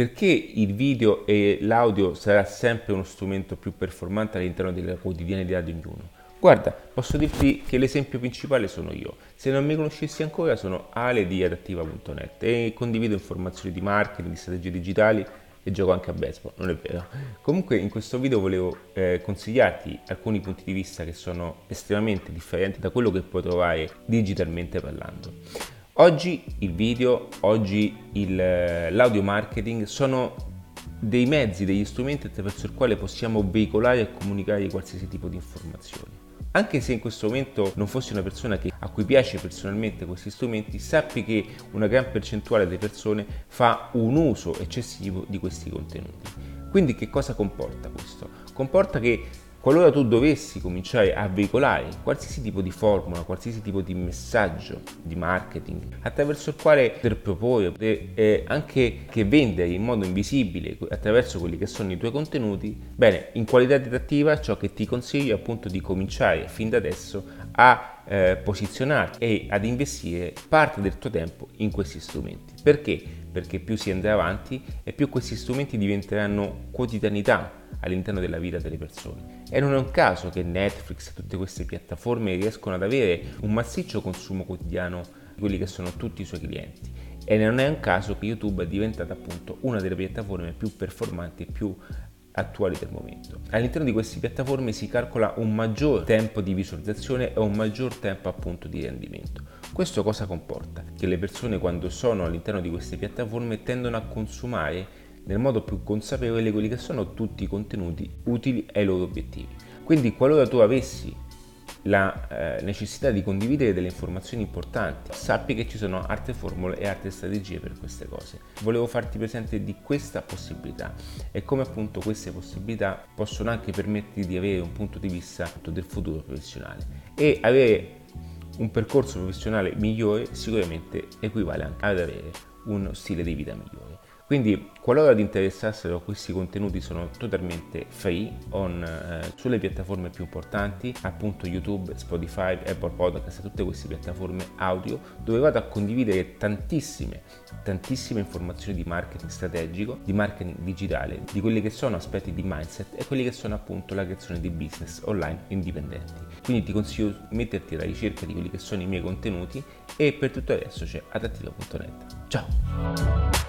Perché il video e l'audio sarà sempre uno strumento più performante all'interno della quotidianità di ognuno? Guarda, posso dirti che l'esempio principale sono io. Se non mi conoscessi ancora sono Ale di adattiva.net e condivido informazioni di marketing, di strategie digitali e gioco anche a baseball, non è vero. Comunque in questo video volevo eh, consigliarti alcuni punti di vista che sono estremamente differenti da quello che puoi trovare digitalmente parlando. Oggi il video, oggi il, eh, l'audio marketing sono dei mezzi, degli strumenti attraverso il quale possiamo veicolare e comunicare qualsiasi tipo di informazioni. Anche se in questo momento non fossi una persona che, a cui piace personalmente questi strumenti, sappi che una gran percentuale delle persone fa un uso eccessivo di questi contenuti. Quindi che cosa comporta questo? Comporta che Qualora tu dovessi cominciare a veicolare qualsiasi tipo di formula, qualsiasi tipo di messaggio di marketing attraverso il quale poter proporre, eh, anche che vendere in modo invisibile attraverso quelli che sono i tuoi contenuti, bene, in qualità didattiva ciò che ti consiglio è appunto di cominciare fin da adesso a eh, posizionarti e ad investire parte del tuo tempo in questi strumenti. Perché? Perché più si andrà avanti e più questi strumenti diventeranno quotidianità all'interno della vita delle persone. E non è un caso che Netflix e tutte queste piattaforme riescono ad avere un massiccio consumo quotidiano di quelli che sono tutti i suoi clienti. E non è un caso che YouTube è diventata appunto una delle piattaforme più performanti e più attuali del momento. All'interno di queste piattaforme si calcola un maggior tempo di visualizzazione e un maggior tempo appunto di rendimento. Questo cosa comporta? Che le persone quando sono all'interno di queste piattaforme tendono a consumare nel modo più consapevole quelli che sono tutti i contenuti utili ai loro obiettivi. Quindi qualora tu avessi la eh, necessità di condividere delle informazioni importanti, sappi che ci sono altre formule e altre strategie per queste cose. Volevo farti presente di questa possibilità e come appunto queste possibilità possono anche permetterti di avere un punto di vista del futuro professionale e avere un percorso professionale migliore sicuramente equivale ad avere uno stile di vita migliore. Quindi qualora ti interessassero questi contenuti sono totalmente free on, eh, sulle piattaforme più importanti, appunto YouTube, Spotify, Apple Podcast, tutte queste piattaforme audio dove vado a condividere tantissime, tantissime informazioni di marketing strategico, di marketing digitale, di quelli che sono aspetti di mindset e quelli che sono appunto la creazione di business online indipendenti. Quindi ti consiglio di metterti alla ricerca di quelli che sono i miei contenuti e per tutto adesso c'è adattiva.net. Ciao!